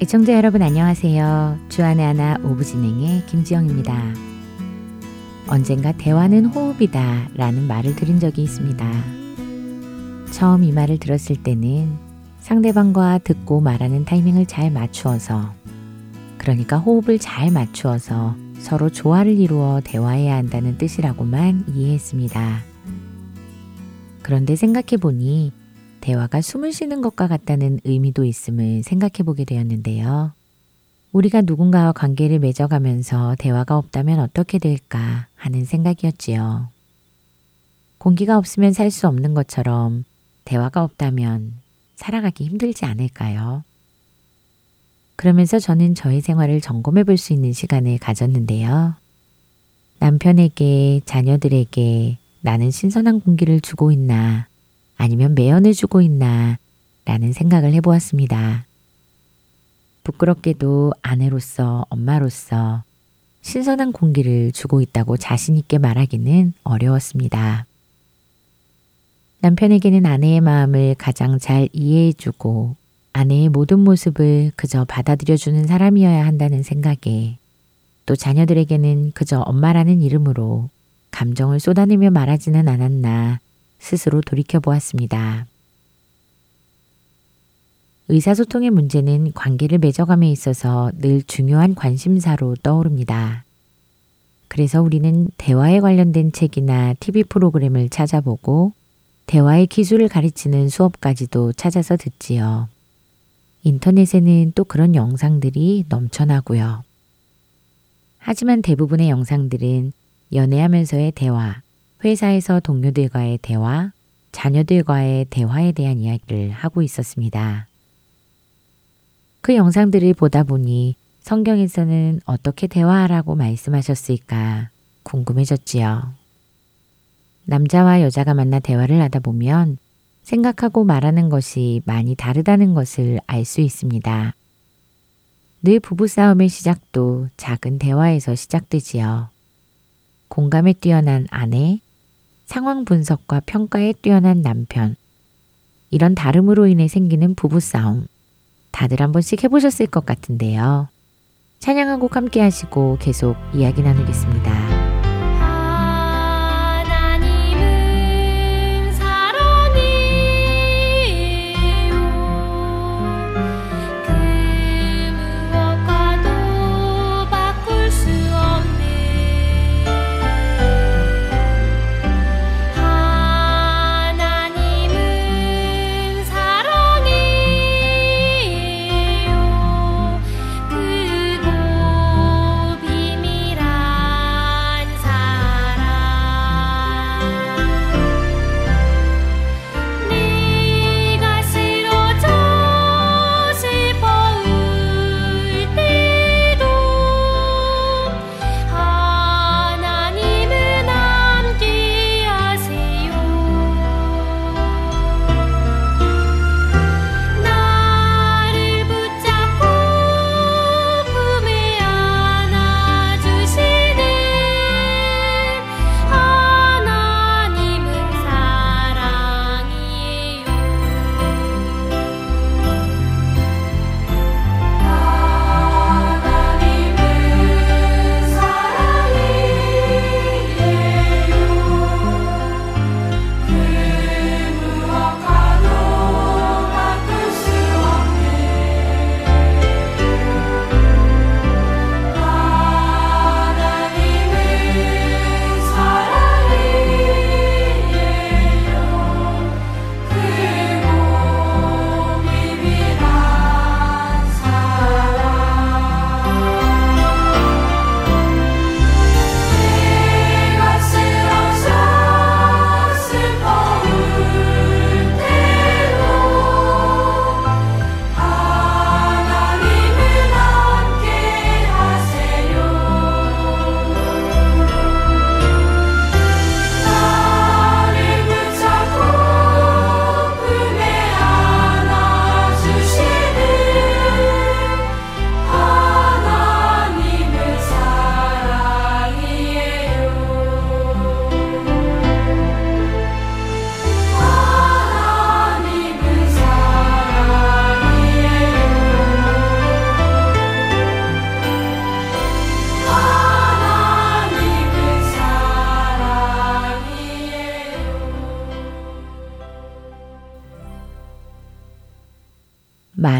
애청자 여러분 안녕하세요. 주안의 하나 오부 진행의 김지영입니다. 언젠가 대화는 호흡이다 라는 말을 들은 적이 있습니다. 처음 이 말을 들었을 때는 상대방과 듣고 말하는 타이밍을 잘 맞추어서 그러니까 호흡을 잘 맞추어서 서로 조화를 이루어 대화해야 한다는 뜻이라고만 이해했습니다. 그런데 생각해 보니 대화가 숨을 쉬는 것과 같다는 의미도 있음을 생각해 보게 되었는데요. 우리가 누군가와 관계를 맺어가면서 대화가 없다면 어떻게 될까 하는 생각이었지요. 공기가 없으면 살 수 없는 것처럼 대화가 없다면 살아가기 힘들지 않을까요? 그러면서 저는 저의 생활을 점검해 볼 수 있는 시간을 가졌는데요. 남편에게, 자녀들에게 나는 신선한 공기를 주고 있나 아니면 매연해주고 있나 라는 생각을 해보았습니다. 부끄럽게도 아내로서 엄마로서 신선한 공기를 주고 있다고 자신있게 말하기는 어려웠습니다. 남편에게는 아내의 마음을 가장 잘 이해해주고 아내의 모든 모습을 그저 받아들여주는 사람이어야 한다는 생각에 또 자녀들에게는 그저 엄마라는 이름으로 감정을 쏟아내며 말하지는 않았나 스스로 돌이켜 보았습니다. 의사소통의 문제는 관계를 맺어감에 있어서 늘 중요한 관심사로 떠오릅니다. 그래서 우리는 대화에 관련된 책이나 TV 프로그램을 찾아보고 대화의 기술을 가르치는 수업까지도 찾아서 듣지요. 인터넷에는 또 그런 영상들이 넘쳐나고요. 하지만 대부분의 영상들은 연애하면서의 대화, 회사에서 동료들과의 대화, 자녀들과의 대화에 대한 이야기를 하고 있었습니다. 그 영상들을 보다 보니 성경에서는 어떻게 대화하라고 말씀하셨을까 궁금해졌지요. 남자와 여자가 만나 대화를 하다 보면 생각하고 말하는 것이 많이 다르다는 것을 알 수 있습니다. 늘 부부싸움의 시작도 작은 대화에서 시작되지요. 공감에 뛰어난 아내, 상황 분석과 평가에 뛰어난 남편. 이런 다름으로 인해 생기는 부부싸움. 다들 한 번씩 해보셨을 것 같은데요. 찬양한 곡 함께 하시고 계속 이야기 나누겠습니다.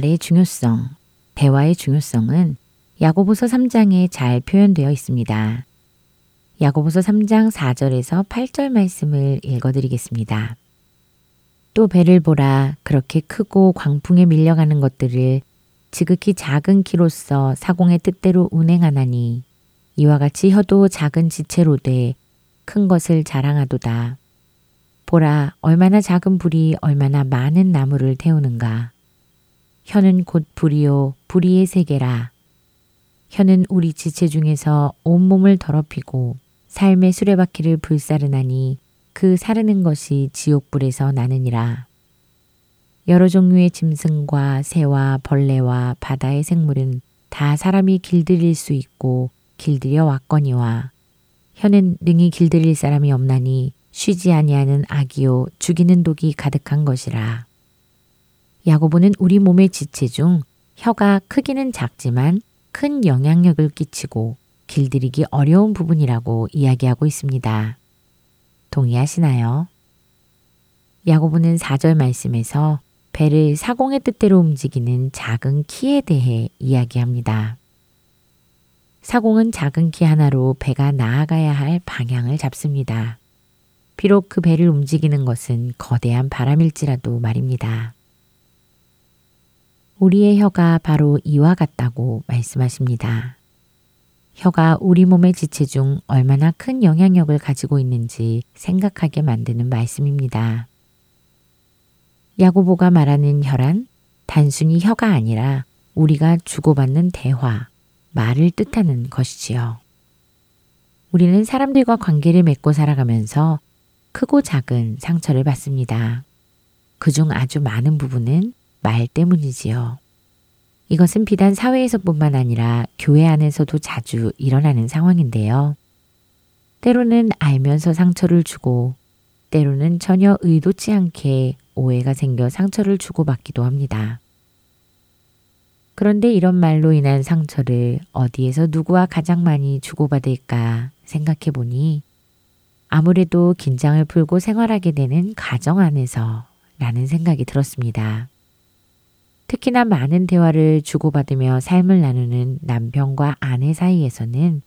말의 중요성, 대화의 중요성은 야고보서 3장에 잘 표현되어 있습니다. 야고보서 3장 4절에서 8절 말씀을 읽어드리겠습니다. 또 배를 보라 그렇게 크고 광풍에 밀려가는 것들을 지극히 작은 키로서 사공의 뜻대로 운행하나니 이와 같이 혀도 작은 지체로 돼 큰 것을 자랑하도다. 보라 얼마나 작은 불이 얼마나 많은 나무를 태우는가. 혀는 곧 불이요 불이의 세계라. 혀는 우리 지체 중에서 온몸을 더럽히고 삶의 수레바퀴를 불사르나니 그 사르는 것이 지옥불에서 나느니라. 여러 종류의 짐승과 새와 벌레와 바다의 생물은 다 사람이 길들일 수 있고 길들여 왔거니와 혀는 능히 길들일 사람이 없나니 쉬지 아니하는 악이요 죽이는 독이 가득한 것이라. 야고보는 우리 몸의 지체 중 혀가 크기는 작지만 큰 영향력을 끼치고 길들이기 어려운 부분이라고 이야기하고 있습니다. 동의하시나요? 야고보는 4절 말씀에서 배를 사공의 뜻대로 움직이는 작은 키에 대해 이야기합니다. 사공은 작은 키 하나로 배가 나아가야 할 방향을 잡습니다. 비록 그 배를 움직이는 것은 거대한 바람일지라도 말입니다. 우리의 혀가 바로 이와 같다고 말씀하십니다. 혀가 우리 몸의 지체 중 얼마나 큰 영향력을 가지고 있는지 생각하게 만드는 말씀입니다. 야고보가 말하는 혀란 단순히 혀가 아니라 우리가 주고받는 대화, 말을 뜻하는 것이지요. 우리는 사람들과 관계를 맺고 살아가면서 크고 작은 상처를 받습니다. 그중 아주 많은 부분은 말 때문이지요. 이것은 비단 사회에서뿐만 아니라 교회 안에서도 자주 일어나는 상황인데요. 때로는 알면서 상처를 주고, 때로는 전혀 의도치 않게 오해가 생겨 상처를 주고받기도 합니다. 그런데 이런 말로 인한 상처를 어디에서 누구와 가장 많이 주고받을까 생각해 보니 아무래도 긴장을 풀고 생활하게 되는 가정 안에서 라는 생각이 들었습니다. 특히나 많은 대화를 주고받으며 삶을 나누는 남편과 아내 사이에서는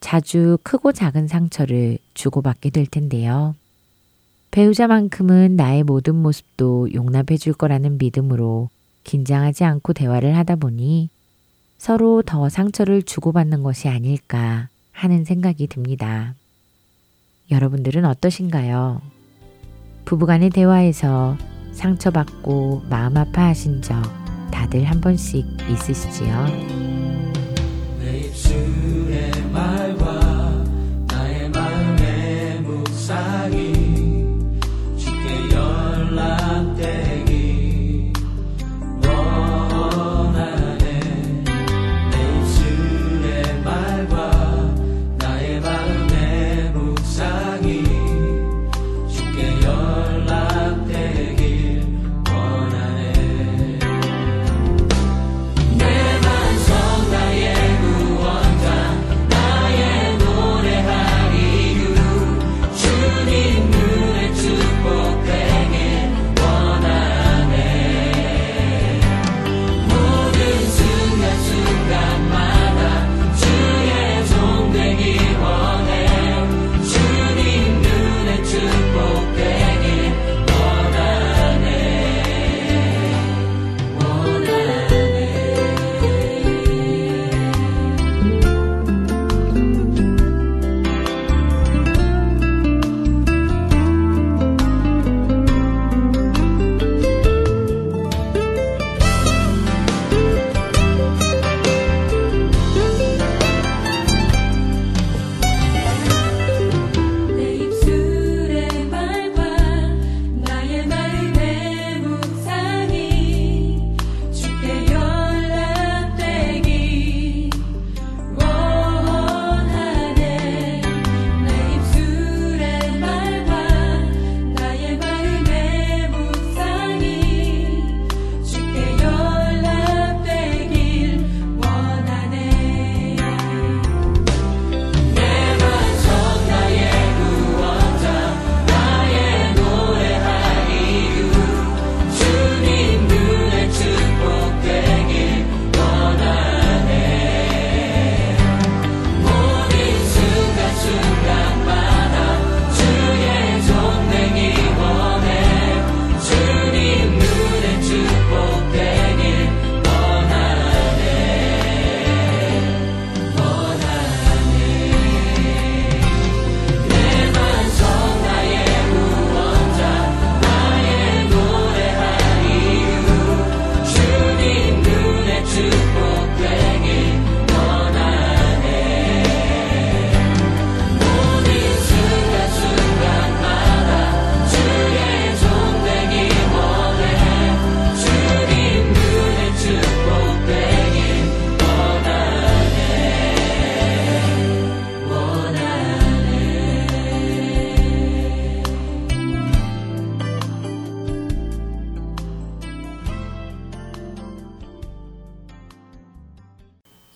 자주 크고 작은 상처를 주고받게 될 텐데요. 배우자만큼은 나의 모든 모습도 용납해 줄 거라는 믿음으로 긴장하지 않고 대화를 하다 보니 서로 더 상처를 주고받는 것이 아닐까 하는 생각이 듭니다. 여러분들은 어떠신가요? 부부간의 대화에서 상처받고 마음 아파하신 적 다들 한 번씩 있으시지요?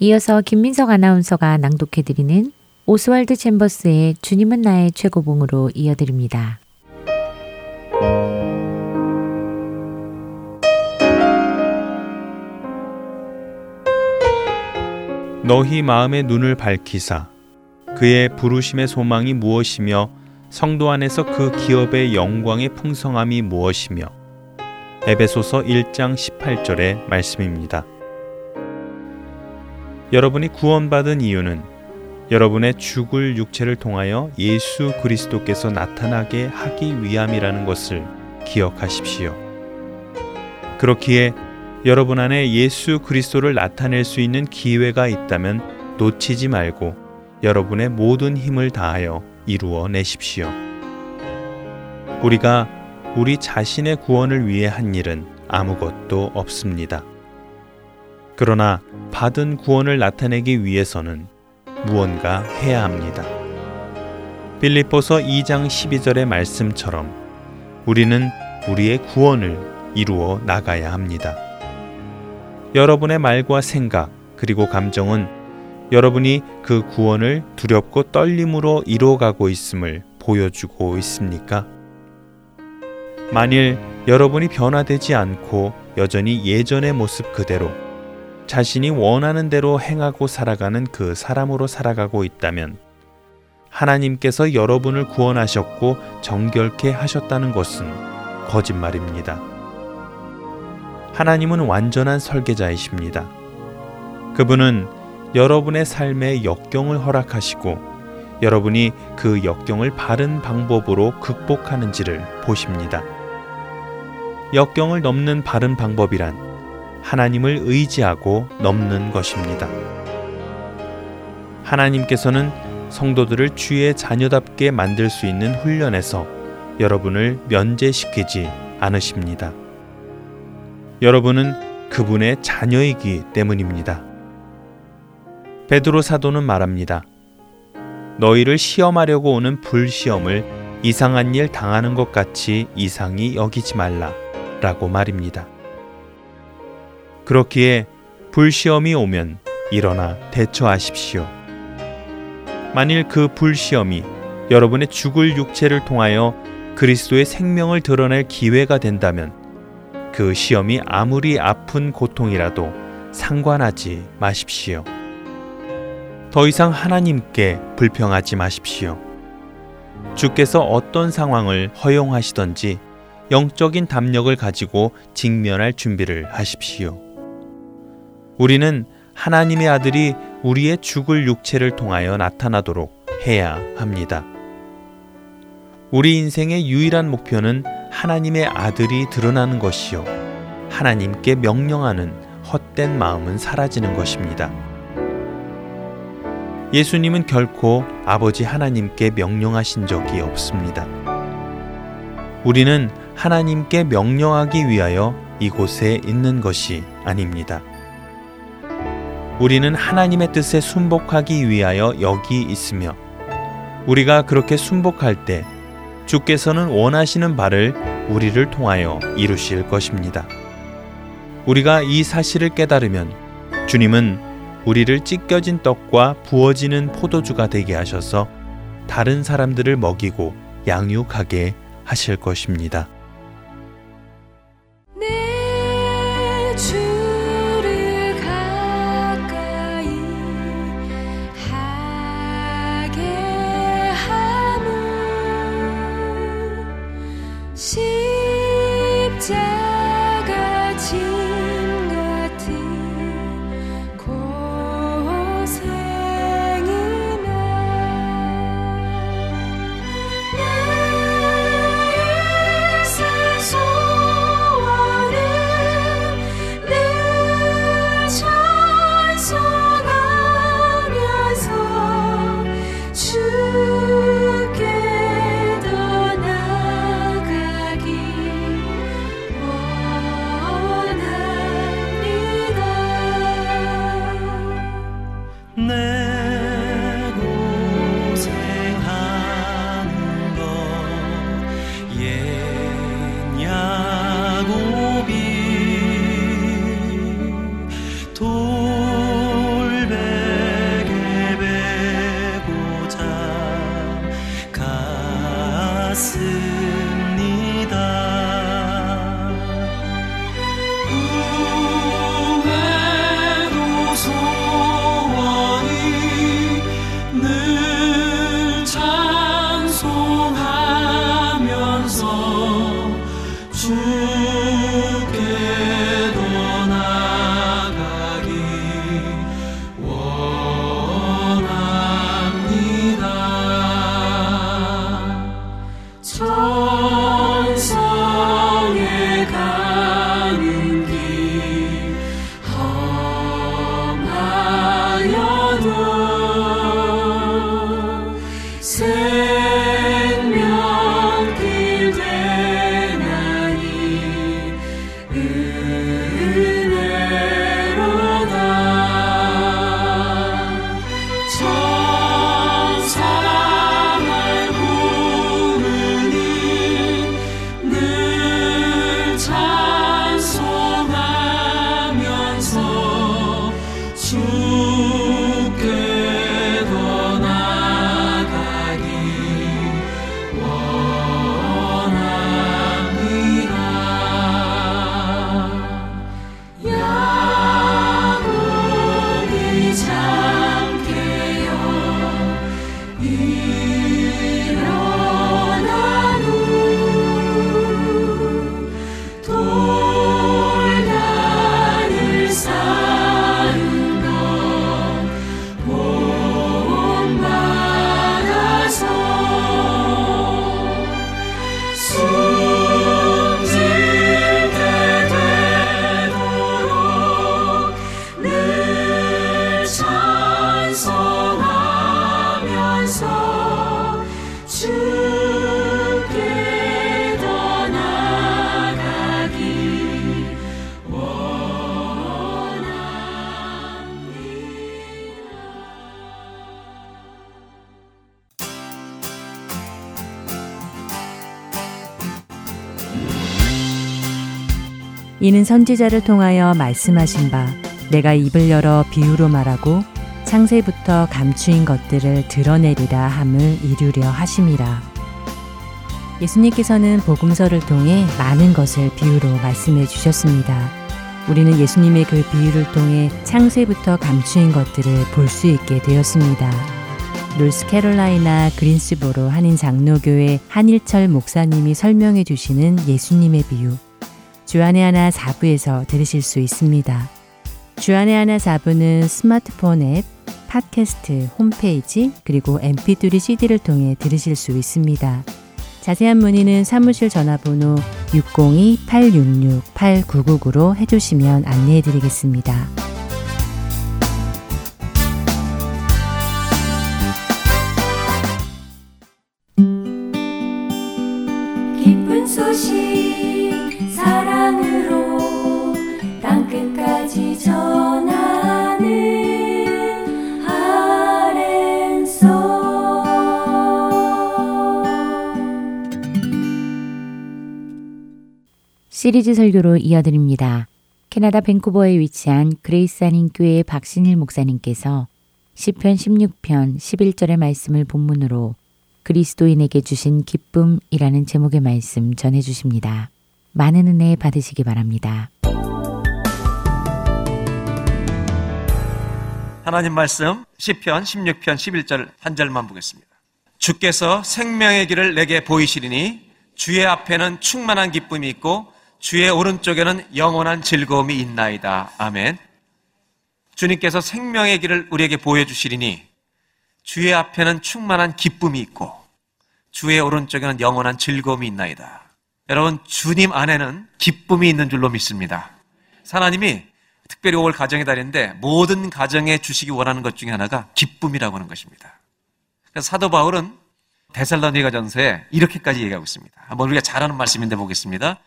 이어서 김민석 아나운서가 낭독해드리는 오스왈드 챔버스의 주님은 나의 최고봉으로 이어드립니다. 너희 마음의 눈을 밝히사 그의 부르심의 소망이 무엇이며 성도 안에서 그 기업의 영광의 풍성함이 무엇이며 에베소서 1장 18절의 말씀입니다. 여러분이 구원받은 이유는 여러분의 죽을 육체를 통하여 예수 그리스도께서 나타나게 하기 위함이라는 것을 기억하십시오. 그렇기에 여러분 안에 예수 그리스도를 나타낼 수 있는 기회가 있다면 놓치지 말고 여러분의 모든 힘을 다하여 이루어 내십시오. 우리가 우리 자신의 구원을 위해 한 일은 아무것도 없습니다. 그러나 받은 구원을 나타내기 위해서는 무언가 해야 합니다. 빌립보서 2장 12절의 말씀처럼 우리는 우리의 구원을 이루어 나가야 합니다. 여러분의 말과 생각 그리고 감정은 여러분이 그 구원을 두렵고 떨림으로 이루어가고 있음을 보여주고 있습니까? 만일 여러분이 변화되지 않고 여전히 예전의 모습 그대로 자신이 원하는 대로 행하고 살아가는 그 사람으로 살아가고 있다면 하나님께서 여러분을 구원하셨고 정결케 하셨다는 것은 거짓말입니다. 하나님은 완전한 설계자이십니다. 그분은 여러분의 삶에 역경을 허락하시고 여러분이 그 역경을 바른 방법으로 극복하는지를 보십니다. 역경을 넘는 바른 방법이란 하나님을 의지하고 넘는 것입니다. 하나님께서는 성도들을 주의 자녀답게 만들 수 있는 훈련에서 여러분을 면제시키지 않으십니다. 여러분은 그분의 자녀이기 때문입니다. 베드로 사도는 말합니다. 너희를 시험하려고 오는 불시험을 이상한 일 당하는 것 같이 이상히 여기지 말라 라고 말입니다. 그렇기에 불시험이 오면 일어나 대처하십시오. 만일 그 불시험이 여러분의 죽을 육체를 통하여 그리스도의 생명을 드러낼 기회가 된다면 그 시험이 아무리 아픈 고통이라도 상관하지 마십시오. 더 이상 하나님께 불평하지 마십시오. 주께서 어떤 상황을 허용하시던지 영적인 담력을 가지고 직면할 준비를 하십시오. 우리는 하나님의 아들이 우리의 죽을 육체를 통하여 나타나도록 해야 합니다. 우리 인생의 유일한 목표는 하나님의 아들이 드러나는 것이요. 하나님께 명령하는 헛된 마음은 사라지는 것입니다. 예수님은 결코 아버지 하나님께 명령하신 적이 없습니다. 우리는 하나님께 명령하기 위하여 이곳에 있는 것이 아닙니다. 우리는 하나님의 뜻에 순복하기 위하여 여기 있으며 우리가 그렇게 순복할 때 주께서는 원하시는 바를 우리를 통하여 이루실 것입니다. 우리가 이 사실을 깨달으면 주님은 우리를 찢겨진 떡과 부어지는 포도주가 되게 하셔서 다른 사람들을 먹이고 양육하게 하실 것입니다. 선지자를 통하여 말씀하신 바 내가 입을 열어 비유로 말하고 창세부터 감추인 것들을 드러내리라 함을 이루려 하심이라. 예수님께서는 복음서를 통해 많은 것을 비유로 말씀해 주셨습니다. 우리는 예수님의 그 비유를 통해 창세부터 감추인 것들을 볼 수 있게 되었습니다. 노스캐롤라이나 그린스보로 한인 장로교회 한일철 목사님이 설명해 주시는 예수님의 비유. 주안의 하나 4부에서 들으실 수 있습니다. 주안의 하나 4부는 스마트폰 앱, 팟캐스트, 홈페이지, 그리고 mp3 cd를 통해 들으실 수 있습니다. 자세한 문의는 사무실 전화번호 602-866-8999로 해주시면 안내해 드리겠습니다. 기쁜 소식 시리즈 설교로 이어드립니다. 캐나다 밴쿠버에 위치한 그레이스 한인 교회의 박신일 목사님께서 시편 16편 11절의 말씀을 본문으로 그리스도인에게 주신 기쁨이라는 제목의 말씀 전해 주십니다. 많은 은혜 받으시기 바랍니다. 하나님 말씀 시편 16편 11절 한 절만 보겠습니다. 주께서 생명의 길을 내게 보이시리니 주의 앞에는 충만한 기쁨이 있고 주의 오른쪽에는 영원한 즐거움이 있나이다. 아멘. 주님께서 생명의 길을 우리에게 보여주시리니 주의 앞에는 충만한 기쁨이 있고 주의 오른쪽에는 영원한 즐거움이 있나이다. 여러분, 주님 안에는 기쁨이 있는 줄로 믿습니다. 하나님이 특별히 5월 가정의 달인데 모든 가정에 주시기 원하는 것 중에 하나가 기쁨이라고 하는 것입니다. 그래서 사도 바울은 데살로니가 전서에 이렇게까지 얘기하고 있습니다. 한번 우리가 잘 아는 말씀인데 보겠습니다.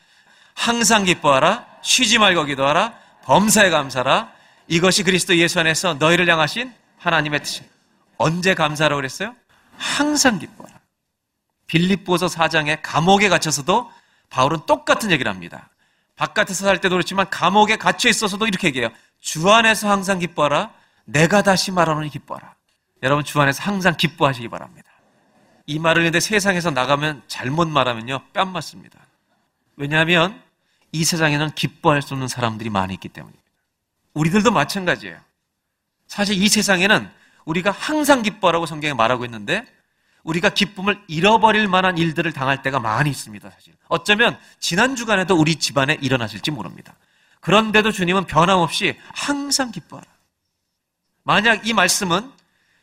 항상 기뻐하라, 쉬지 말고 기도하라, 범사에 감사라. 이것이 그리스도 예수 안에서 너희를 향하신 하나님의 뜻이. 언제 감사라고 그랬어요? 항상 기뻐하라. 빌립보서 4장에 감옥에 갇혀서도 바울은 똑같은 얘기를 합니다. 바깥에서 살 때도 그렇지만 감옥에 갇혀 있어서도 이렇게 얘기해요. 주 안에서 항상 기뻐하라. 내가 다시 말하노니 기뻐하라. 여러분 주 안에서 항상 기뻐하시기 바랍니다. 이 말을 했는데 세상에서 나가면 잘못 말하면요 뺨 맞습니다. 왜냐하면 이 세상에는 기뻐할 수 없는 사람들이 많이 있기 때문입니다. 우리들도 마찬가지예요. 사실 이 세상에는 우리가 항상 기뻐하라고 성경에 말하고 있는데 우리가 기쁨을 잃어버릴 만한 일들을 당할 때가 많이 있습니다, 사실. 어쩌면 지난 주간에도 우리 집안에 일어나실지 모릅니다. 그런데도 주님은 변함없이 항상 기뻐하라. 만약 이 말씀은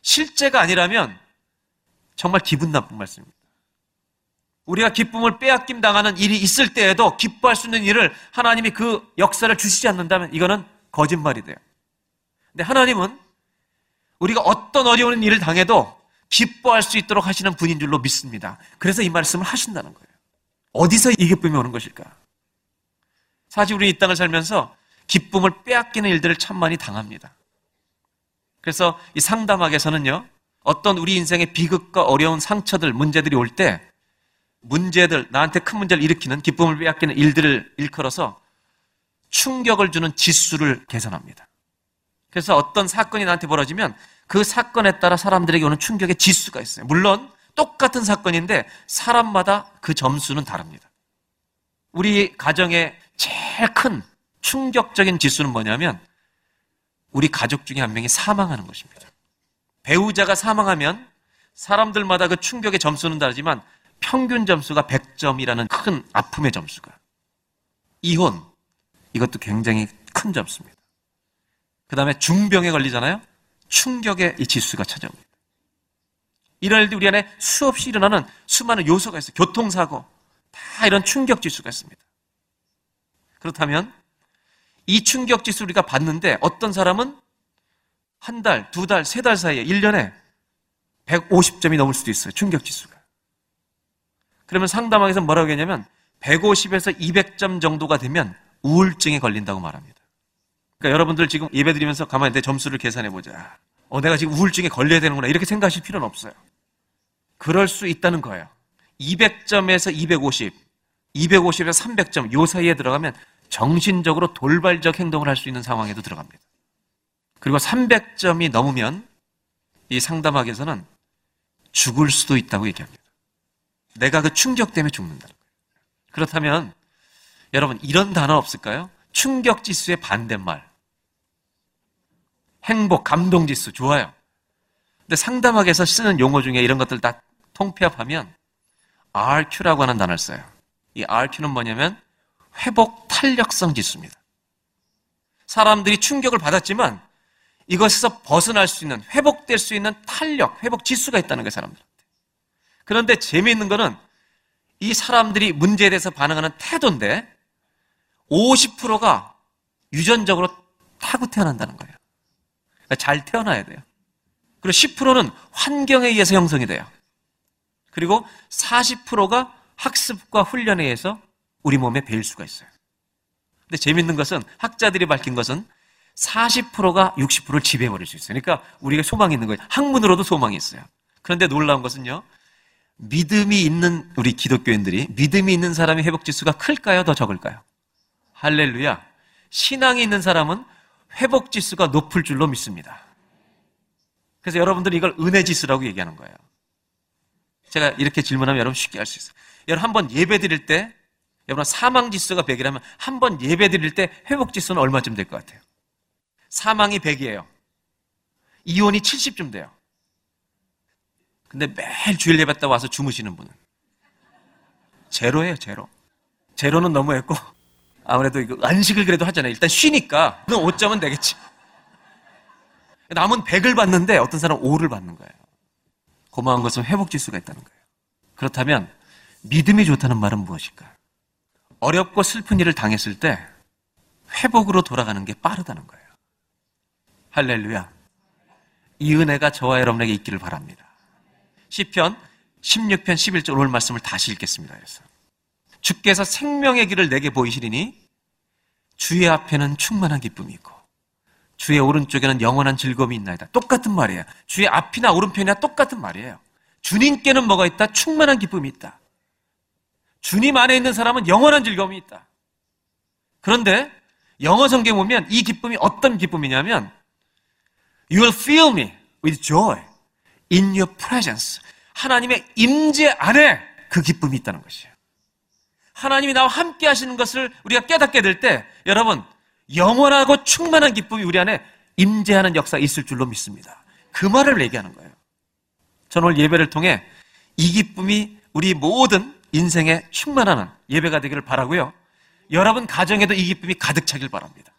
실제가 아니라면 정말 기분 나쁜 말씀입니다. 우리가 기쁨을 빼앗김 당하는 일이 있을 때에도 기뻐할 수 있는 일을 하나님이 그 역사를 주시지 않는다면 이거는 거짓말이 돼요. 근데 하나님은 우리가 어떤 어려운 일을 당해도 기뻐할 수 있도록 하시는 분인 줄로 믿습니다. 그래서 이 말씀을 하신다는 거예요. 어디서 이 기쁨이 오는 것일까? 사실 우리 이 땅을 살면서 기쁨을 빼앗기는 일들을 참 많이 당합니다. 그래서 이 상담학에서는요, 어떤 우리 인생의 비극과 어려운 상처들, 문제들이 올 때, 문제들, 나한테 큰 문제를 일으키는 기쁨을 빼앗기는 일들을 일컬어서 충격을 주는 지수를 계산합니다. 그래서 어떤 사건이 나한테 벌어지면 그 사건에 따라 사람들에게 오는 충격의 지수가 있어요. 물론 똑같은 사건인데 사람마다 그 점수는 다릅니다. 우리 가정의 제일 큰 충격적인 지수는 뭐냐면 우리 가족 중에 한 명이 사망하는 것입니다. 배우자가 사망하면 사람들마다 그 충격의 점수는 다르지만 평균 점수가 100점이라는 큰 아픔의 점수가. 이혼. 이것도 굉장히 큰 점수입니다. 그 다음에 중병에 걸리잖아요? 충격의 이 지수가 찾아옵니다. 이런 일들 우리 안에 수없이 일어나는 수많은 요소가 있어요. 교통사고. 다 이런 충격 지수가 있습니다. 그렇다면 이 충격 지수 우리가 봤는데 어떤 사람은 한 달, 두 달, 세 달 사이에 1년에 150점이 넘을 수도 있어요. 충격 지수가. 그러면 상담학에서 뭐라고 했냐면 150에서 200점 정도가 되면 우울증에 걸린다고 말합니다. 그러니까 여러분들 지금 예배 드리면서 가만히 내 점수를 계산해 보자. 어, 내가 지금 우울증에 걸려야 되는구나. 이렇게 생각하실 필요는 없어요. 그럴 수 있다는 거예요. 200점에서 250, 250에서 300점 요 사이에 들어가면 정신적으로 돌발적 행동을 할 수 있는 상황에도 들어갑니다. 그리고 300점이 넘으면 이 상담학에서는 죽을 수도 있다고 얘기합니다. 내가 그 충격 때문에 죽는다는 거예요. 그렇다면 여러분 이런 단어 없을까요? 충격 지수의 반대말. 행복, 감동 지수 좋아요. 근데 상담학에서 쓰는 용어 중에 이런 것들 다 통폐합하면 RQ라고 하는 단어를 써요. 이 RQ는 뭐냐면 회복 탄력성 지수입니다. 사람들이 충격을 받았지만 이것에서 벗어날 수 있는, 회복될 수 있는 탄력, 회복 지수가 있다는 거예요, 사람들한테. 그런데 재미있는 거는 이 사람들이 문제에 대해서 반응하는 태도인데 50%가 유전적으로 타고 태어난다는 거예요. 그러니까 잘 태어나야 돼요. 그리고 10%는 환경에 의해서 형성이 돼요. 그리고 40%가 학습과 훈련에 의해서 우리 몸에 배일 수가 있어요. 근데 재밌는 것은 학자들이 밝힌 것은 40%가 60%를 지배해버릴 수 있어요. 그러니까 우리가 소망이 있는 거예요. 학문으로도 소망이 있어요. 그런데 놀라운 것은요. 믿음이 있는 우리 기독교인들이 믿음이 있는 사람의 회복 지수가 클까요? 더 적을까요? 할렐루야. 신앙이 있는 사람은 회복 지수가 높을 줄로 믿습니다. 그래서 여러분들이 이걸 은혜 지수라고 얘기하는 거예요. 제가 이렇게 질문하면 여러분 쉽게 알수 있어요. 여러분 한 번 예배 드릴 때 여러분 사망 지수가 100이라면 한 번 예배 드릴 때 회복 지수는 얼마쯤 될 것 같아요? 사망이 100이에요. 이혼이 70쯤 돼요. 근데 매일 주일 예배 다 와서 주무시는 분은 제로예요, 제로. 제로는 너무했고 아무래도 이거 안식을 그래도 하잖아요. 일단 쉬니까 그럼 5점은 되겠지. 남은 100을 받는데 어떤 사람은 5를 받는 거예요. 고마운 것은 회복 지수가 있다는 거예요. 그렇다면 믿음이 좋다는 말은 무엇일까? 어렵고 슬픈 일을 당했을 때 회복으로 돌아가는 게 빠르다는 거예요. 할렐루야. 이 은혜가 저와 여러분에게 있기를 바랍니다. 시편 16편 11절 오늘 말씀을 다시 읽겠습니다. 그래서 주께서 생명의 길을 내게 보이시리니 주의 앞에는 충만한 기쁨이 있고 주의 오른쪽에는 영원한 즐거움이 있나이다. 똑같은 말이에요. 주의 앞이나 오른편이나 똑같은 말이에요. 주님께는 뭐가 있다? 충만한 기쁨이 있다. 주님 안에 있는 사람은 영원한 즐거움이 있다. 그런데 영어 성경 보면 이 기쁨이 어떤 기쁨이냐면 You will fill me with joy in your presence. 하나님의 임재 안에 그 기쁨이 있다는 것이에요. 하나님이 나와 함께 하시는 것을 우리가 깨닫게 될 때 여러분 영원하고 충만한 기쁨이 우리 안에 임재하는 역사가 있을 줄로 믿습니다. 그 말을 얘기하는 거예요. 저는 오늘 예배를 통해 이 기쁨이 우리 모든 인생에 충만하는 예배가 되기를 바라고요. 여러분 가정에도 이 기쁨이 가득 차길 바랍니다.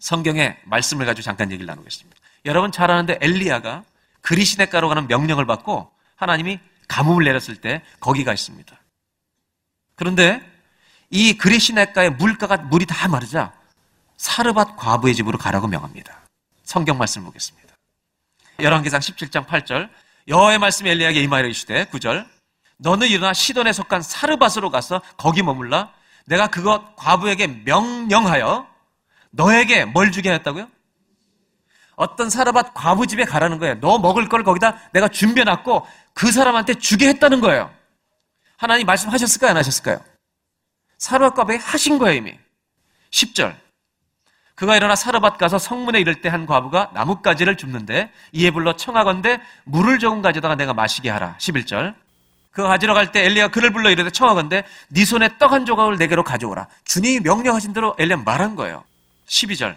성경의 말씀을 가지고 잠깐 얘기를 나누겠습니다. 여러분 잘 아는데 엘리야가 그리시네가로 가는 명령을 받고 하나님이 가뭄을 내렸을 때 거기가 있습니다. 그런데 이 그리시네가의 물가가 물이 다 마르자 사르밧 과부의 집으로 가라고 명합니다. 성경 말씀 보겠습니다. 열왕기상 17장 8절 여호와의 말씀이 엘리야에게 임하여 이르시되 9절 너는 일어나 시돈에 속한 사르밧으로 가서 거기 머물라 내가 그것 과부에게 명령하여 너에게 뭘 주게 했다고요? 어떤 사르밧 과부 집에 가라는 거예요. 너 먹을 걸 거기다 내가 준비해 놨고 그 사람한테 주게 했다는 거예요. 하나님 말씀하셨을까요? 안 하셨을까요? 사르밧 과부에 하신 거예요, 이미. 10절. 그가 일어나 사르밧 가서 성문에 이를 때 한 과부가 나뭇가지를 줍는데 이에 불러 청하건대 물을 조금 가져다가 내가 마시게 하라. 11절. 그가 가지러 갈 때 엘리야 그를 불러 이르되 청하건대 네 손에 떡 한 조각을 내게로 가져오라. 주님이 명령하신 대로 엘리야 말한 거예요. 12절.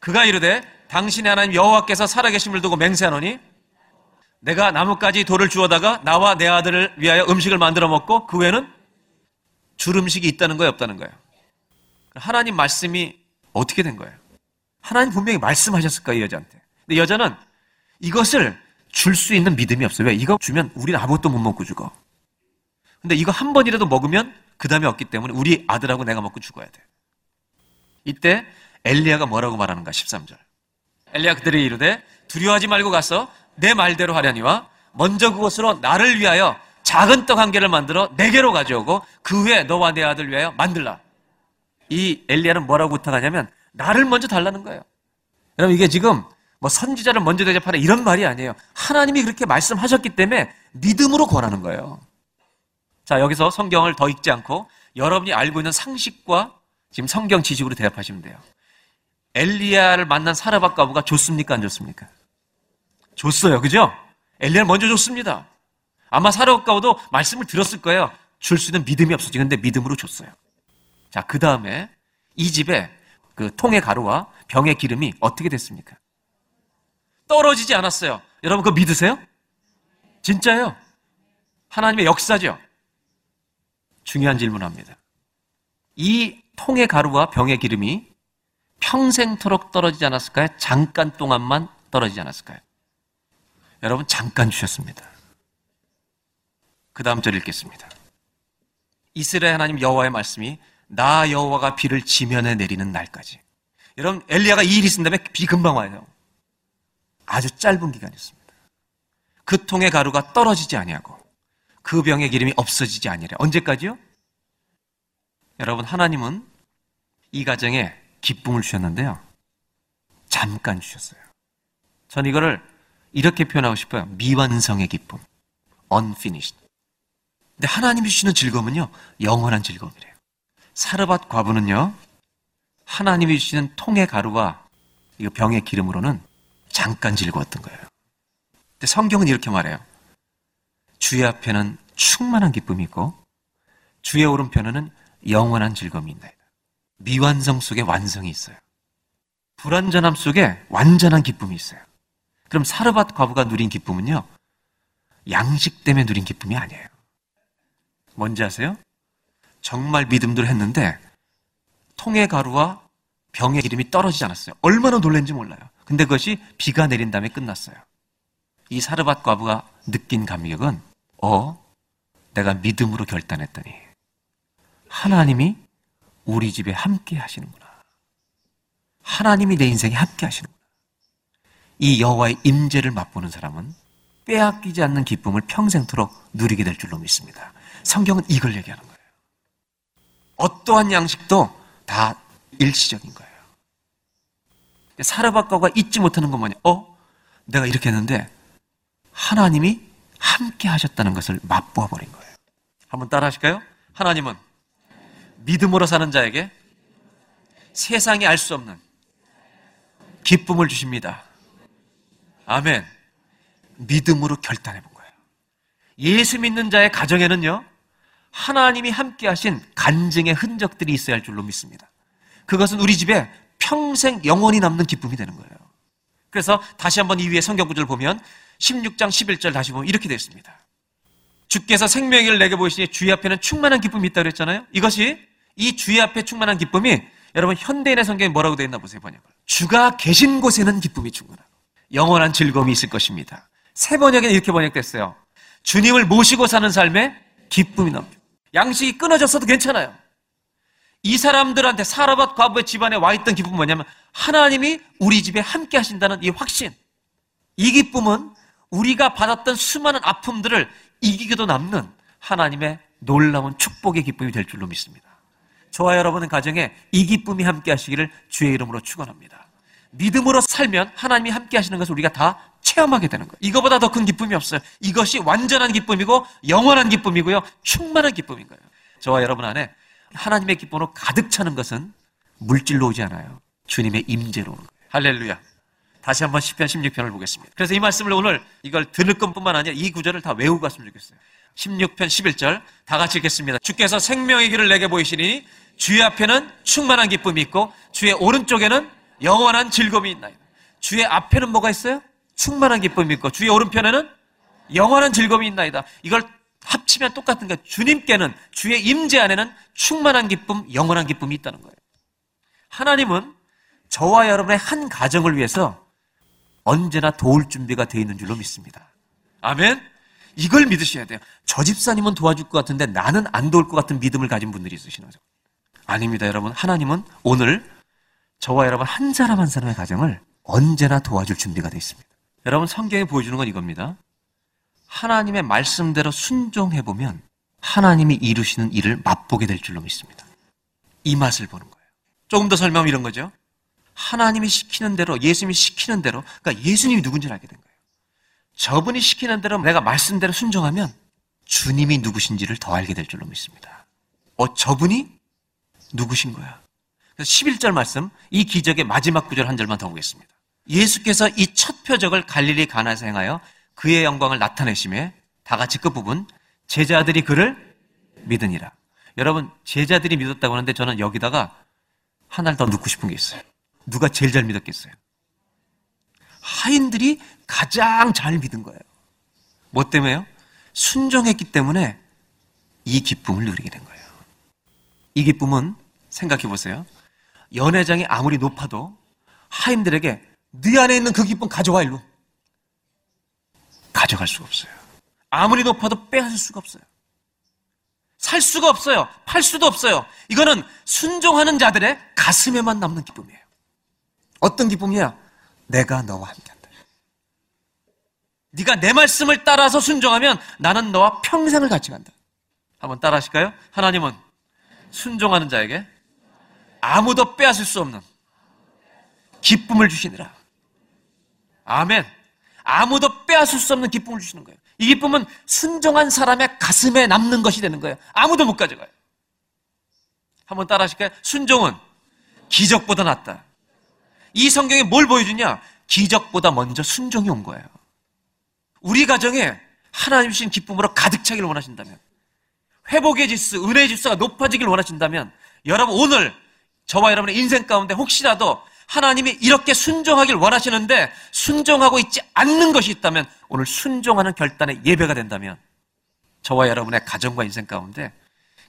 그가 이르되 당신의 하나님 여호와께서 살아계심을 두고 맹세하노니 내가 나뭇가지 돌을 주워다가 나와 내 아들을 위하여 음식을 만들어 먹고 그 외에는 줄 음식이 있다는 거예요, 없다는 거예요. 하나님 말씀이 어떻게 된 거예요? 하나님 분명히 말씀하셨을 거예요, 여자한테. 근데 여자는 이것을 줄 수 있는 믿음이 없어요. 왜? 이거 주면 우리는 아무것도 못 먹고 죽어. 근데 이거 한 번이라도 먹으면 그 다음에 없기 때문에 우리 아들하고 내가 먹고 죽어야 돼. 이때 엘리야가 뭐라고 말하는가? 13절. 엘리야 그들이 이르되 두려워하지 말고 가서 내 말대로 하려니와 먼저 그것으로 나를 위하여 작은 떡 한 개를 만들어 내게로 가져오고 그 후에 너와 내 아들 위하여 만들라. 이 엘리야는 뭐라고 부탁하냐면 나를 먼저 달라는 거예요. 여러분 이게 지금 뭐 선지자를 먼저 대접하라 이런 말이 아니에요. 하나님이 그렇게 말씀하셨기 때문에 믿음으로 권하는 거예요. 자 여기서 성경을 더 읽지 않고 여러분이 알고 있는 상식과 지금 성경 지식으로 대답하시면 돼요. 엘리야를 만난 사르밧 가부가 좋습니까 안 좋습니까? 줬어요. 그죠? 엘리야를 먼저 줬습니다. 아마 사르밧 가부도 말씀을 들었을 거예요. 줄 수 있는 믿음이 없었지. 근데 믿음으로 줬어요. 자, 그 다음에 이 집에 그 통의 가루와 병의 기름이 어떻게 됐습니까? 떨어지지 않았어요. 여러분 그거 믿으세요? 진짜요? 하나님의 역사죠. 중요한 질문합니다. 이 통의 가루와 병의 기름이 평생토록 떨어지지 않았을까요? 잠깐 동안만 떨어지지 않았을까요? 여러분 잠깐 주셨습니다. 그 다음 절 읽겠습니다. 이스라엘 하나님 여호와의 말씀이 나 여호와가 비를 지면에 내리는 날까지. 여러분 엘리야가 이 일이 있은 다음에 비 금방 와요. 아주 짧은 기간이었습니다. 그 통의 가루가 떨어지지 아니하고 그 병의 기름이 없어지지 아니하라. 언제까지요? 여러분 하나님은 이 가정에 기쁨을 주셨는데요. 잠깐 주셨어요. 전 이거를 이렇게 표현하고 싶어요. 미완성의 기쁨. unfinished. 근데 하나님이 주시는 즐거움은요. 영원한 즐거움이래요. 사르밧 과부는요. 하나님이 주시는 통의 가루와 이 병의 기름으로는 잠깐 즐거웠던 거예요. 근데 성경은 이렇게 말해요. 주의 앞에는 충만한 기쁨이 있고 주의 오른편에는 영원한 즐거움이 있나이다. 미완성 속에 완성이 있어요. 불완전함 속에 완전한 기쁨이 있어요. 그럼 사르밧 과부가 누린 기쁨은요. 양식 때문에 누린 기쁨이 아니에요. 뭔지 아세요? 정말 믿음대로 했는데 통의 가루와 병의 기름이 떨어지지 않았어요. 얼마나 놀란지 몰라요. 근데 그것이 비가 내린 다음에 끝났어요. 이 사르밧 과부가 느낀 감격은 어, 내가 믿음으로 결단했더니 하나님이 우리 집에 함께 하시는구나. 하나님이 내 인생에 함께 하시는구나. 이 여호와의 임재를 맛보는 사람은 빼앗기지 않는 기쁨을 평생토록 누리게 될 줄로 믿습니다. 성경은 이걸 얘기하는 거예요. 어떠한 양식도 다 일시적인 거예요. 사르밧과가 잊지 못하는 건 뭐냐? 어? 내가 이렇게 했는데 하나님이 함께 하셨다는 것을 맛보아 버린 거예요. 한번 따라 하실까요? 하나님은 믿음으로 사는 자에게 세상이 알 수 없는 기쁨을 주십니다. 아멘. 믿음으로 결단해 본 거예요. 예수 믿는 자의 가정에는요, 하나님이 함께 하신 간증의 흔적들이 있어야 할 줄로 믿습니다. 그것은 우리 집에 평생 영원히 남는 기쁨이 되는 거예요. 그래서 다시 한번 이 위에 성경 구절을 보면 16장 11절 다시 보면 이렇게 되어 있습니다. 주께서 생명을 내게 보이시니 주의 앞에는 충만한 기쁨이 있다고 그랬잖아요. 이것이 이 주의 앞에 충만한 기쁨이 여러분 현대인의 성경에 뭐라고 되어 있나 보세요. 번역을. 주가 계신 곳에는 기쁨이 충만하고 영원한 즐거움이 있을 것입니다. 세 번역에는 이렇게 번역됐어요. 주님을 모시고 사는 삶에 기쁨이 넘쳐. 양식이 끊어졌어도 괜찮아요. 이 사람들한테 사라밧 과부의 집안에 와 있던 기쁨은 뭐냐면 하나님이 우리 집에 함께 하신다는 이 확신. 이 기쁨은 우리가 받았던 수많은 아픔들을 이기기도 남는 하나님의 놀라운 축복의 기쁨이 될 줄로 믿습니다. 저와 여러분의 가정에 이 기쁨이 함께 하시기를 주의 이름으로 축원합니다. 믿음으로 살면 하나님이 함께 하시는 것을 우리가 다 체험하게 되는 거예요. 이거보다 더 큰 기쁨이 없어요. 이것이 완전한 기쁨이고 영원한 기쁨이고요. 충만한 기쁨인 거예요. 저와 여러분 안에 하나님의 기쁨으로 가득 차는 것은 물질로 오지 않아요. 주님의 임재로 오는 거예요. 할렐루야. 다시 한번 10편 16편을 보겠습니다. 그래서 이 말씀을 오늘 이걸 들을 것뿐만 아니라 이 구절을 다 외우고 갔으면 좋겠어요. 16편 11절 다 같이 읽겠습니다. 주께서 생명의 길을 내게 보이시니 주의 앞에는 충만한 기쁨이 있고 주의 오른쪽에는 영원한 즐거움이 있나요. 주의 앞에는 뭐가 있어요? 충만한 기쁨이 있고 주의 오른편에는 영원한 즐거움이 있나이다. 이걸 합치면 똑같은 거예요. 주님께는 주의 임재 안에는 충만한 기쁨, 영원한 기쁨이 있다는 거예요. 하나님은 저와 여러분의 한 가정을 위해서 언제나 도울 준비가 되어 있는 줄로 믿습니다. 아멘. 이걸 믿으셔야 돼요. 저 집사님은 도와줄 것 같은데 나는 안 도울 것 같은 믿음을 가진 분들이 있으시는 거죠. 아닙니다, 여러분. 하나님은 오늘 저와 여러분 한 사람 한 사람의 가정을 언제나 도와줄 준비가 되어 있습니다. 여러분 성경이 보여주는 건 이겁니다. 하나님의 말씀대로 순종해보면 하나님이 이루시는 일을 맛보게 될 줄로 믿습니다. 이 맛을 보는 거예요. 조금 더 설명하면 이런 거죠. 하나님이 시키는 대로, 예수님이 시키는 대로, 그러니까 예수님이 누군지를 알게 된 거예요. 저분이 시키는 대로 내가 말씀대로 순종하면 주님이 누구신지를 더 알게 될 줄로 믿습니다. 어, 저분이 누구신 거야? 그래서 11절 말씀, 이 기적의 마지막 구절 한 절만 더 보겠습니다. 예수께서 이 첫 표적을 갈릴리 가나에서 행하여 그의 영광을 나타내심에 다 같이 끝부분 제자들이 그를 믿으니라. 여러분 제자들이 믿었다고 하는데 저는 여기다가 하나를 더 넣고 싶은 게 있어요. 누가 제일 잘 믿었겠어요? 하인들이 가장 잘 믿은 거예요. 뭐 때문에요? 순종했기 때문에 이 기쁨을 누리게 된 거예요. 이 기쁨은 생각해 보세요. 연회장이 아무리 높아도 하인들에게 네 안에 있는 그 기쁨 가져와 일로. 가져갈 수가 없어요. 아무리 높아도 빼앗을 수가 없어요. 살 수가 없어요. 팔 수도 없어요. 이거는 순종하는 자들의 가슴에만 남는 기쁨이에요. 어떤 기쁨이야? 내가 너와 함께한다. 네가 내 말씀을 따라서 순종하면 나는 너와 평생을 같이 간다. 한번 따라 하실까요? 하나님은 순종하는 자에게 아무도 빼앗을 수 없는 기쁨을 주시느라. 아멘. 아무도 빼앗을 수 없는 기쁨을 주시는 거예요. 이 기쁨은 순종한 사람의 가슴에 남는 것이 되는 거예요. 아무도 못 가져가요. 한번 따라 하실까요? 순종은 기적보다 낫다. 이 성경에 뭘 보여주냐? 기적보다 먼저 순종이 온 거예요. 우리 가정에 하나님 주신 기쁨으로 가득 차기를 원하신다면, 회복의 지수, 은혜의 지수가 높아지길 원하신다면, 여러분 오늘 저와 여러분의 인생 가운데 혹시라도 하나님이 이렇게 순종하길 원하시는데 순종하고 있지 않는 것이 있다면 오늘 순종하는 결단의 예배가 된다면 저와 여러분의 가정과 인생 가운데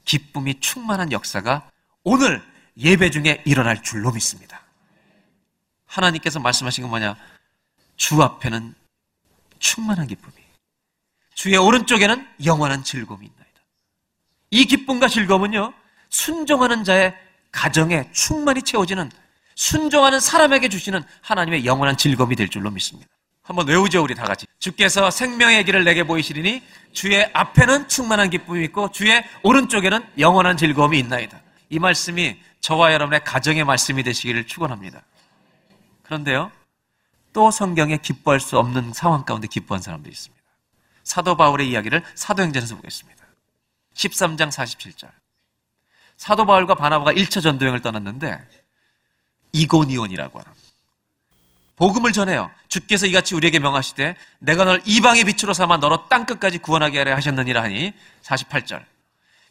기쁨이 충만한 역사가 오늘 예배 중에 일어날 줄로 믿습니다. 하나님께서 말씀하신 건 뭐냐? 주 앞에는 충만한 기쁨이, 주의 오른쪽에는 영원한 즐거움이 있나이다. 이 기쁨과 즐거움은요, 순종하는 자의 가정에 충만히 채워지는 순종하는 사람에게 주시는 하나님의 영원한 즐거움이 될 줄로 믿습니다. 한번 외우죠, 우리 다 같이. 주께서 생명의 길을 내게 보이시리니 주의 앞에는 충만한 기쁨이 있고 주의 오른쪽에는 영원한 즐거움이 있나이다. 이 말씀이 저와 여러분의 가정의 말씀이 되시기를 축원합니다. 그런데요, 또 성경에 기뻐할 수 없는 상황 가운데 기뻐한 사람도 있습니다. 사도 바울의 이야기를 사도행전에서 보겠습니다. 13장 47절. 사도 바울과 바나바가 1차 전도행을 떠났는데 이고니온이라고 하는 복음을 전해요. 주께서 이같이 우리에게 명하시되 내가 널 이방의 빛으로 삼아 너로 땅 끝까지 구원하게 하려 하셨느니라 하니 48절.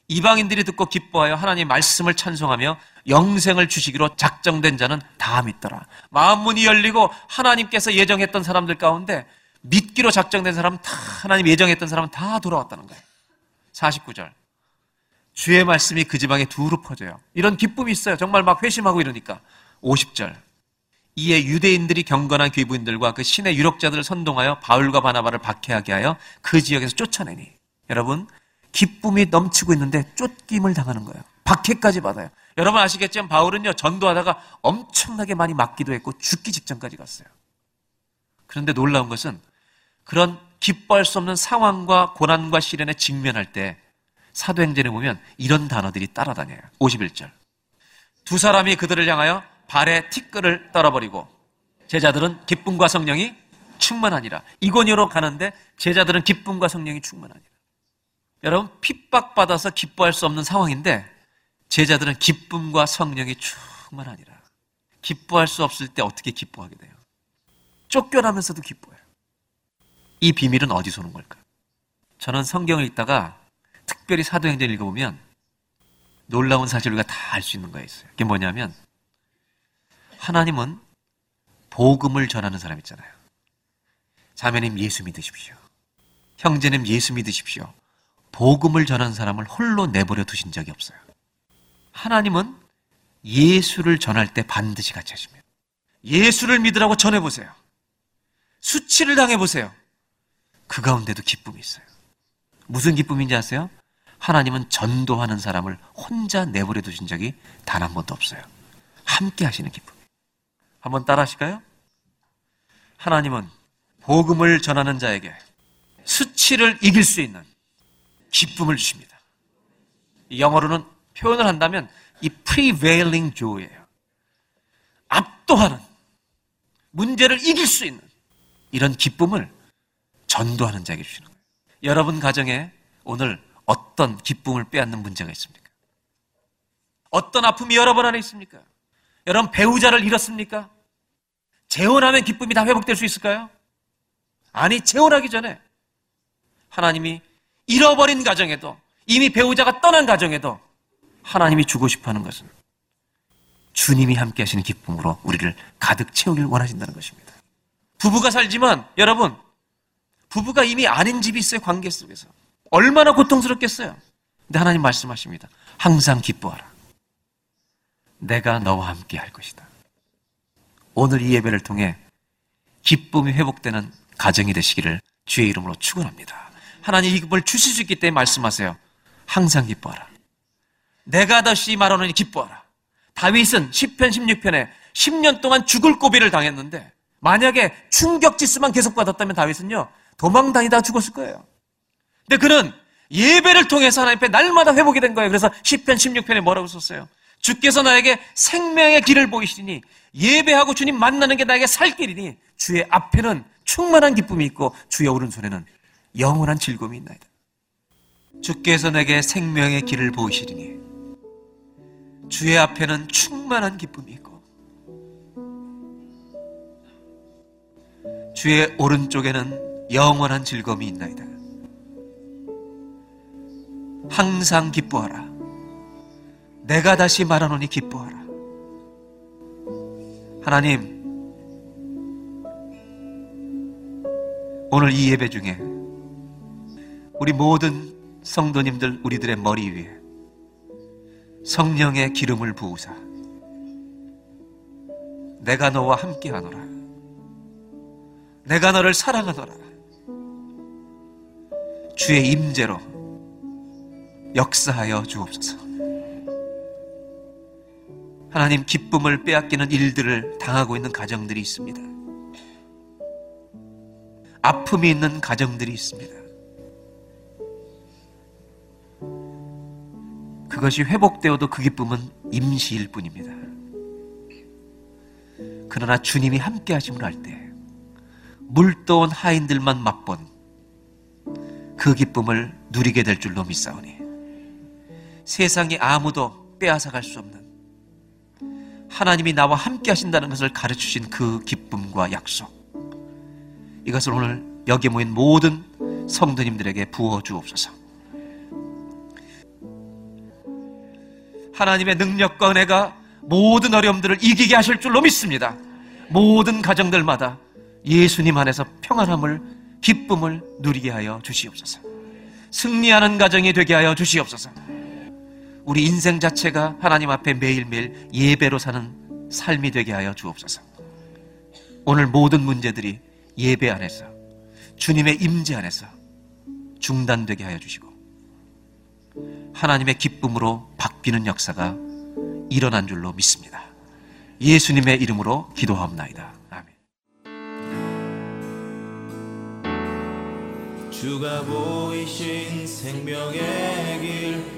이방인들이 듣고 기뻐하여 하나님 말씀을 찬송하며 영생을 주시기로 작정된 자는 다 믿더라. 마음 문이 열리고 하나님께서 예정했던 사람들 가운데 믿기로 작정된 사람은 다 하나님 예정했던 사람은 다 돌아왔다는 거예요. 49절. 주의 말씀이 그 지방에 두루 퍼져요. 이런 기쁨이 있어요. 정말 막 회심하고 이러니까. 50절. 이에 유대인들이 경건한 귀부인들과 그 신의 유력자들을 선동하여 바울과 바나바를 박해하게 하여 그 지역에서 쫓아내니. 여러분, 기쁨이 넘치고 있는데 쫓김을 당하는 거예요. 박해까지 받아요. 여러분 아시겠지만 바울은요, 전도하다가 엄청나게 많이 맞기도 했고 죽기 직전까지 갔어요. 그런데 놀라운 것은 그런 기뻐할 수 없는 상황과 고난과 시련에 직면할 때 사도행전에 보면 이런 단어들이 따라다녀요. 51절. 두 사람이 그들을 향하여 발에 티끌을 떨어버리고 제자들은 기쁨과 성령이 충만하니라. 이고니로 가는데 제자들은 기쁨과 성령이 충만하니라. 여러분 핍박받아서 기뻐할 수 없는 상황인데 제자들은 기쁨과 성령이 충만하니라. 기뻐할 수 없을 때 어떻게 기뻐하게 돼요? 쫓겨나면서도 기뻐해요. 이 비밀은 어디서 오는 걸까? 저는 성경을 읽다가 특별히 사도행전 읽어보면 놀라운 사실 우리가 다 알 수 있는 거가 있어요. 그게 뭐냐면 하나님은 복음을 전하는 사람 있잖아요. 자매님 예수 믿으십시오. 형제님 예수 믿으십시오. 복음을 전하는 사람을 홀로 내버려 두신 적이 없어요. 하나님은 예수를 전할 때 반드시 같이 하십니다. 예수를 믿으라고 전해보세요. 수치를 당해보세요. 그 가운데도 기쁨이 있어요. 무슨 기쁨인지 아세요? 하나님은 전도하는 사람을 혼자 내버려 두신 적이 단 한 번도 없어요. 함께 하시는 기쁨. 한번 따라 하실까요? 하나님은 복음을 전하는 자에게 수치를 이길 수 있는 기쁨을 주십니다. 영어로는 표현을 한다면 이 prevailing joy예요. 압도하는 문제를 이길 수 있는 이런 기쁨을 전도하는 자에게 주시는 거예요. 여러분 가정에 오늘 어떤 기쁨을 빼앗는 문제가 있습니까? 어떤 아픔이 여러분 안에 있습니까? 여러분 배우자를 잃었습니까? 재혼하면 기쁨이 다 회복될 수 있을까요? 아니, 재혼하기 전에 하나님이 잃어버린 가정에도 이미 배우자가 떠난 가정에도 하나님이 주고 싶어 하는 것은 주님이 함께 하시는 기쁨으로 우리를 가득 채우길 원하신다는 것입니다. 부부가 살지만 여러분, 부부가 이미 아닌 집이 있어요, 관계 속에서. 얼마나 고통스럽겠어요. 근데 하나님 말씀하십니다. 항상 기뻐하라. 내가 너와 함께 할 것이다. 오늘 이 예배를 통해 기쁨이 회복되는 가정이 되시기를 주의 이름으로 축원합니다. 하나님 이 기쁨을 주실 수 있기 때문에 말씀하세요. 항상 기뻐하라. 내가 다시 말하노니 기뻐하라. 다윗은 10편 16편에 10년 동안 죽을 고비를 당했는데 만약에 충격 지수만 계속 받았다면 다윗은요 도망 다니다 죽었을 거예요. 근데 그는 예배를 통해서 하나님 앞에 날마다 회복이 된 거예요. 그래서 10편 16편에 뭐라고 썼어요? 주께서 나에게 생명의 길을 보이시니 예배하고 주님 만나는 게 나에게 살 길이니 주의 앞에는 충만한 기쁨이 있고 주의 오른손에는 영원한 즐거움이 있나이다. 주께서 내게 생명의 길을 보이시리니 주의 앞에는 충만한 기쁨이 있고 주의 오른쪽에는 영원한 즐거움이 있나이다. 항상 기뻐하라. 내가 다시 말하노니 기뻐하라. 하나님, 오늘 이 예배 중에 우리 모든 성도님들 우리들의 머리 위에 성령의 기름을 부으사 내가 너와 함께 하노라. 내가 너를 사랑하노라. 주의 임재로 역사하여 주옵소서. 하나님 기쁨을 빼앗기는 일들을 당하고 있는 가정들이 있습니다. 아픔이 있는 가정들이 있습니다. 그것이 회복되어도 그 기쁨은 임시일 뿐입니다. 그러나 주님이 함께 하심을 할 때 물떠온 하인들만 맛본 그 기쁨을 누리게 될 줄로 믿사오니 세상에 아무도 빼앗아갈 수 없는 하나님이 나와 함께 하신다는 것을 가르치신 그 기쁨과 약속. 이것을 오늘 여기 모인 모든 성도님들에게 부어 주옵소서. 하나님의 능력과 은혜가 모든 어려움들을 이기게 하실 줄로 믿습니다. 모든 가정들마다 예수님 안에서 평안함을, 기쁨을 누리게 하여 주시옵소서. 승리하는 가정이 되게 하여 주시옵소서. 우리 인생 자체가 하나님 앞에 매일매일 예배로 사는 삶이 되게 하여 주옵소서. 오늘 모든 문제들이 예배 안에서 주님의 임재 안에서 중단되게 하여 주시고 하나님의 기쁨으로 바뀌는 역사가 일어난 줄로 믿습니다. 예수님의 이름으로 기도하옵나이다. 아멘. 주가 보이신 생명의 길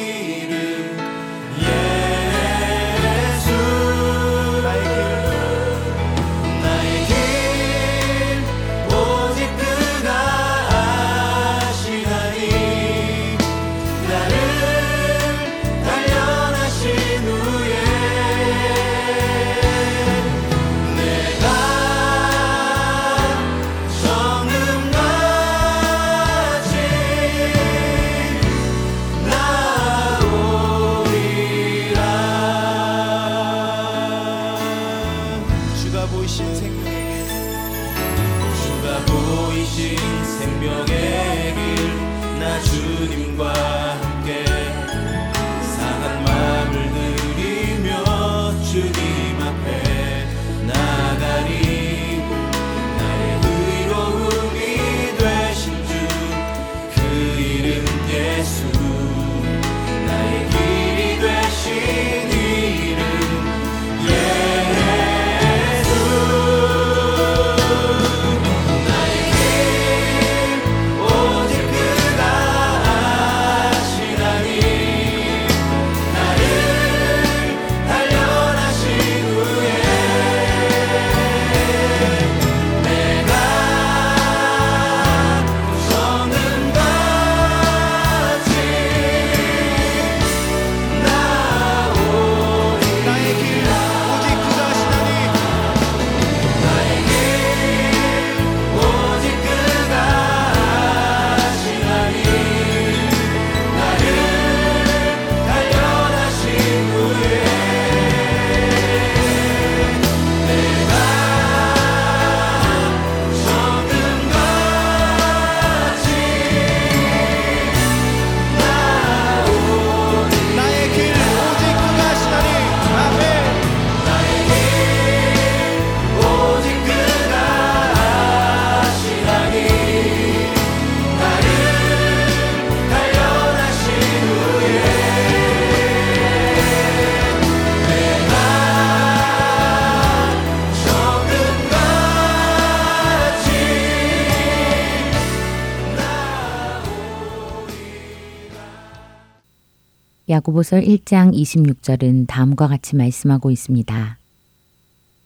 야고보서 1장 26절은 다음과 같이 말씀하고 있습니다.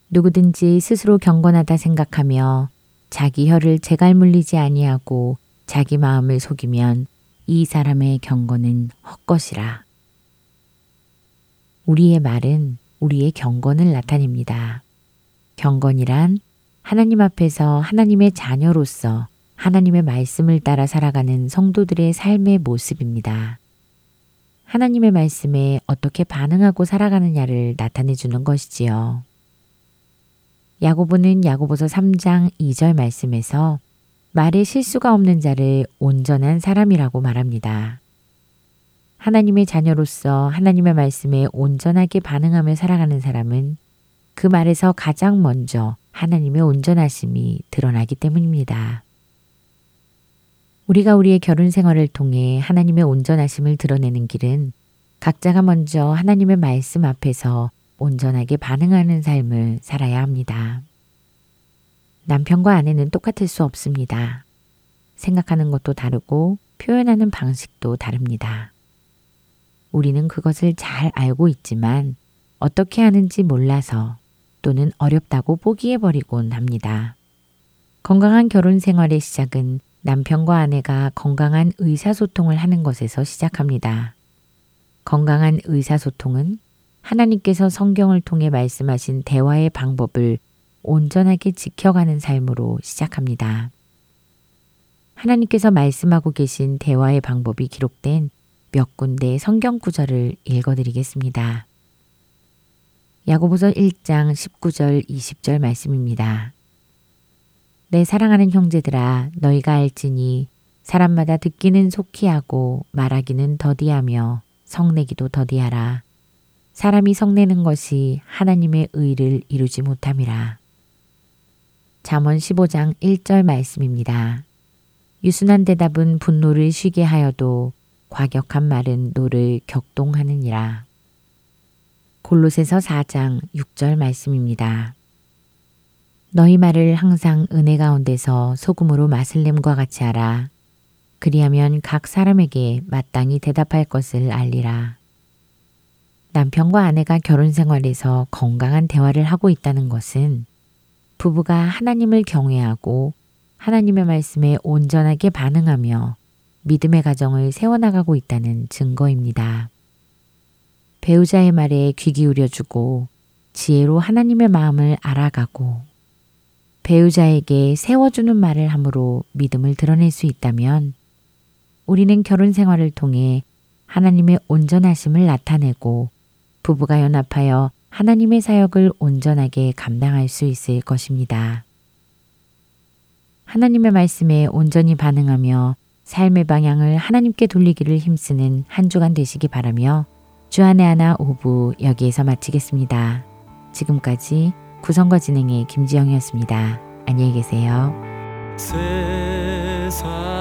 누구든지 스스로 경건하다 생각하며 자기 혀를 재갈 물리지 아니하고 자기 마음을 속이면 이 사람의 경건은 헛것이라. 우리의 말은 우리의 경건을 나타냅니다. 경건이란 하나님 앞에서 하나님의 자녀로서 하나님의 말씀을 따라 살아가는 성도들의 삶의 모습입니다. 하나님의 말씀에 어떻게 반응하고 살아가느냐를 나타내 주는 것이지요. 야고보는 야고보서 3장 2절 말씀에서 말에 실수가 없는 자를 온전한 사람이라고 말합니다. 하나님의 자녀로서 하나님의 말씀에 온전하게 반응하며 살아가는 사람은 그 말에서 가장 먼저 하나님의 온전하심이 드러나기 때문입니다. 우리가 우리의 결혼 생활을 통해 하나님의 온전하심을 드러내는 길은 각자가 먼저 하나님의 말씀 앞에서 온전하게 반응하는 삶을 살아야 합니다. 남편과 아내는 똑같을 수 없습니다. 생각하는 것도 다르고 표현하는 방식도 다릅니다. 우리는 그것을 잘 알고 있지만 어떻게 하는지 몰라서 또는 어렵다고 포기해버리곤 합니다. 건강한 결혼 생활의 시작은 남편과 아내가 건강한 의사소통을 하는 것에서 시작합니다. 건강한 의사소통은 하나님께서 성경을 통해 말씀하신 대화의 방법을 온전하게 지켜가는 삶으로 시작합니다. 하나님께서 말씀하고 계신 대화의 방법이 기록된 몇 군데 성경 구절을 읽어드리겠습니다. 야고보서 1장 19절 20절 말씀입니다. 내 사랑하는 형제들아 너희가 알지니 사람마다 듣기는 속히 하고 말하기는 더디하며 성내기도 더디하라. 사람이 성내는 것이 하나님의 의를 이루지 못함이라. 잠언 15장 1절 말씀입니다. 유순한 대답은 분노를 쉬게 하여도 과격한 말은 노를 격동하느니라. 골로새서 4장 6절 말씀입니다. 너희 말을 항상 은혜 가운데서 소금으로 맛을 냄과 같이 하라. 그리하면 각 사람에게 마땅히 대답할 것을 알리라. 남편과 아내가 결혼 생활에서 건강한 대화를 하고 있다는 것은 부부가 하나님을 경외하고 하나님의 말씀에 온전하게 반응하며 믿음의 가정을 세워나가고 있다는 증거입니다. 배우자의 말에 귀 기울여주고 지혜로 하나님의 마음을 알아가고 배우자에게 세워주는 말을 함으로 믿음을 드러낼 수 있다면 우리는 결혼 생활을 통해 하나님의 온전하심을 나타내고 부부가 연합하여 하나님의 사역을 온전하게 감당할 수 있을 것입니다. 하나님의 말씀에 온전히 반응하며 삶의 방향을 하나님께 돌리기를 힘쓰는 한 주간 되시기 바라며 주안의 하나 오부 여기에서 마치겠습니다. 지금까지 구성과 진행의 김지영이었습니다. 안녕히 계세요. 세상